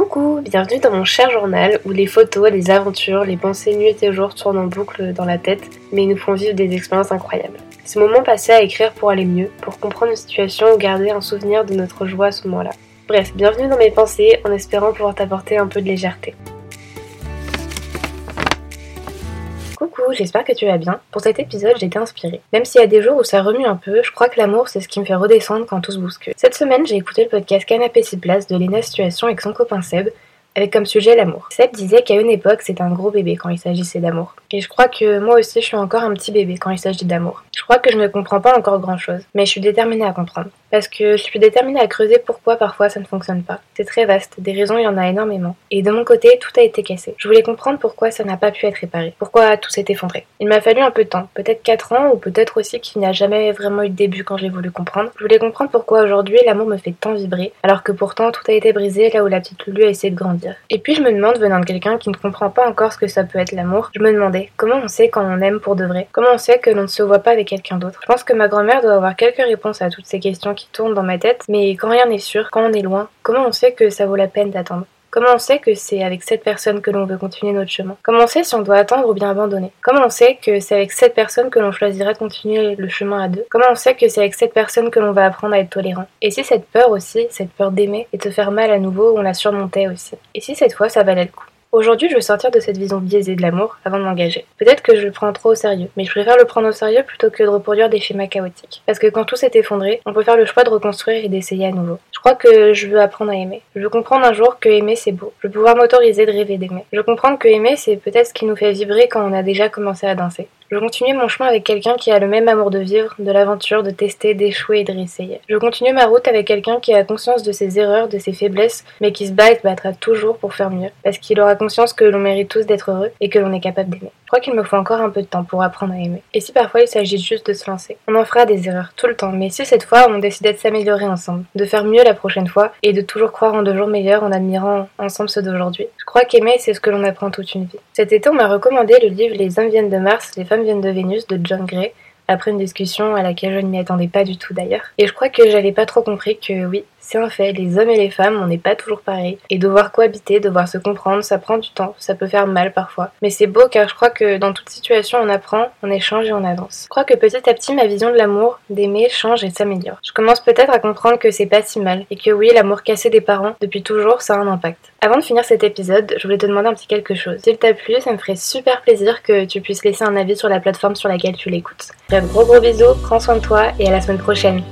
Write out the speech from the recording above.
Coucou, bienvenue dans mon cher journal où les photos, les aventures, les pensées nuit et jour tournent en boucle dans la tête, mais nous font vivre des expériences incroyables. Ce moment passé à écrire pour aller mieux, pour comprendre une situation ou garder un souvenir de notre joie à ce moment-là. Bref, bienvenue dans mes pensées en espérant pouvoir t'apporter un peu de légèreté. Coucou, j'espère que tu vas bien. Pour cet épisode, été inspirée. Même s'il y a des jours où ça remue un peu, je crois que l'amour, c'est ce qui me fait redescendre quand tout se bouscule. Cette semaine, j'ai écouté le podcast Canapé 6 places de Lena Situation avec son copain Seb, avec comme sujet l'amour. Seb disait qu'à une époque, c'était un gros bébé quand il s'agissait d'amour. Et je crois que moi aussi, je suis encore un petit bébé quand il s'agit d'amour. Je crois que je ne comprends pas encore grand chose, mais je suis déterminée à comprendre parce que je suis déterminée à creuser pourquoi parfois ça ne fonctionne pas. C'est très vaste, des raisons il y en a énormément. Et de mon côté, tout a été cassé. Je voulais comprendre pourquoi ça n'a pas pu être réparé, pourquoi tout s'est effondré. Il m'a fallu un peu de temps, peut-être 4 ans ou peut-être aussi qu'il n'y a jamais vraiment eu de début quand j'ai voulu comprendre. Je voulais comprendre pourquoi aujourd'hui l'amour me fait tant vibrer, alors que pourtant tout a été brisé là où la petite Lulu a essayé de grandir. Et puis je me demande, venant de quelqu'un qui ne comprend pas encore ce que ça peut être l'amour, je me demandais comment on sait quand on aime pour de vrai, comment on sait que l'on ne se voit pas avec quelqu'un d'autre? Je pense que ma grand-mère doit avoir quelques réponses à toutes ces questions qui tournent dans ma tête, mais quand rien n'est sûr, quand on est loin, comment on sait que ça vaut la peine d'attendre? Comment on sait que c'est avec cette personne que l'on veut continuer notre chemin? Comment on sait si on doit attendre ou bien abandonner? Comment on sait que c'est avec cette personne que l'on choisira de continuer le chemin à deux? Comment on sait que c'est avec cette personne que l'on va apprendre à être tolérant? Et si cette peur aussi, cette peur d'aimer et de se faire mal à nouveau, on la surmontait aussi? Et si cette fois ça valait le coup? Aujourd'hui, je veux sortir de cette vision biaisée de l'amour avant de m'engager. Peut-être que je le prends trop au sérieux, mais je préfère le prendre au sérieux plutôt que de reproduire des schémas chaotiques. Parce que quand tout s'est effondré, on peut faire le choix de reconstruire et d'essayer à nouveau. Je crois que je veux apprendre à aimer. Je veux comprendre un jour que aimer c'est beau. Je veux pouvoir m'autoriser de rêver d'aimer. Je veux comprendre que aimer c'est peut-être ce qui nous fait vibrer quand on a déjà commencé à danser. Je continue mon chemin avec quelqu'un qui a le même amour de vivre, de l'aventure, de tester, d'échouer et de réessayer. Je continue ma route avec quelqu'un qui a conscience de ses erreurs, de ses faiblesses, mais qui se bat et se battra toujours pour faire mieux, parce qu'il aura conscience que l'on mérite tous d'être heureux et que l'on est capable d'aimer. Je crois qu'il me faut encore un peu de temps pour apprendre à aimer. Et si parfois il s'agit juste de se lancer, on en fera des erreurs tout le temps, mais si cette fois on décidait de s'améliorer ensemble, de faire mieux la prochaine fois et de toujours croire en de jours meilleurs en admirant ensemble ceux d'aujourd'hui, je crois qu'aimer c'est ce que l'on apprend toute une vie. Cet été on m'a recommandé le livre Les hommes viennent de Mars, les femmes viennent de Vénus de John Gray, après une discussion à laquelle je ne m'y attendais pas du tout d'ailleurs. Et je crois que j'avais pas trop compris que oui, c'est un fait, les hommes et les femmes, on n'est pas toujours pareil. Et devoir cohabiter, devoir se comprendre, ça prend du temps, ça peut faire mal parfois. Mais c'est beau car je crois que dans toute situation, on apprend, on échange et on avance. Je crois que petit à petit, ma vision de l'amour, d'aimer, change et s'améliore. Je commence peut-être à comprendre que c'est pas si mal et que oui, l'amour cassé des parents, depuis toujours, ça a un impact. Avant de finir cet épisode, je voulais te demander un petit quelque chose. S'il t'a plu, ça me ferait super plaisir que tu puisses laisser un avis sur la plateforme sur laquelle tu l'écoutes. Bref, gros gros bisous, prends soin de toi et à la semaine prochaine.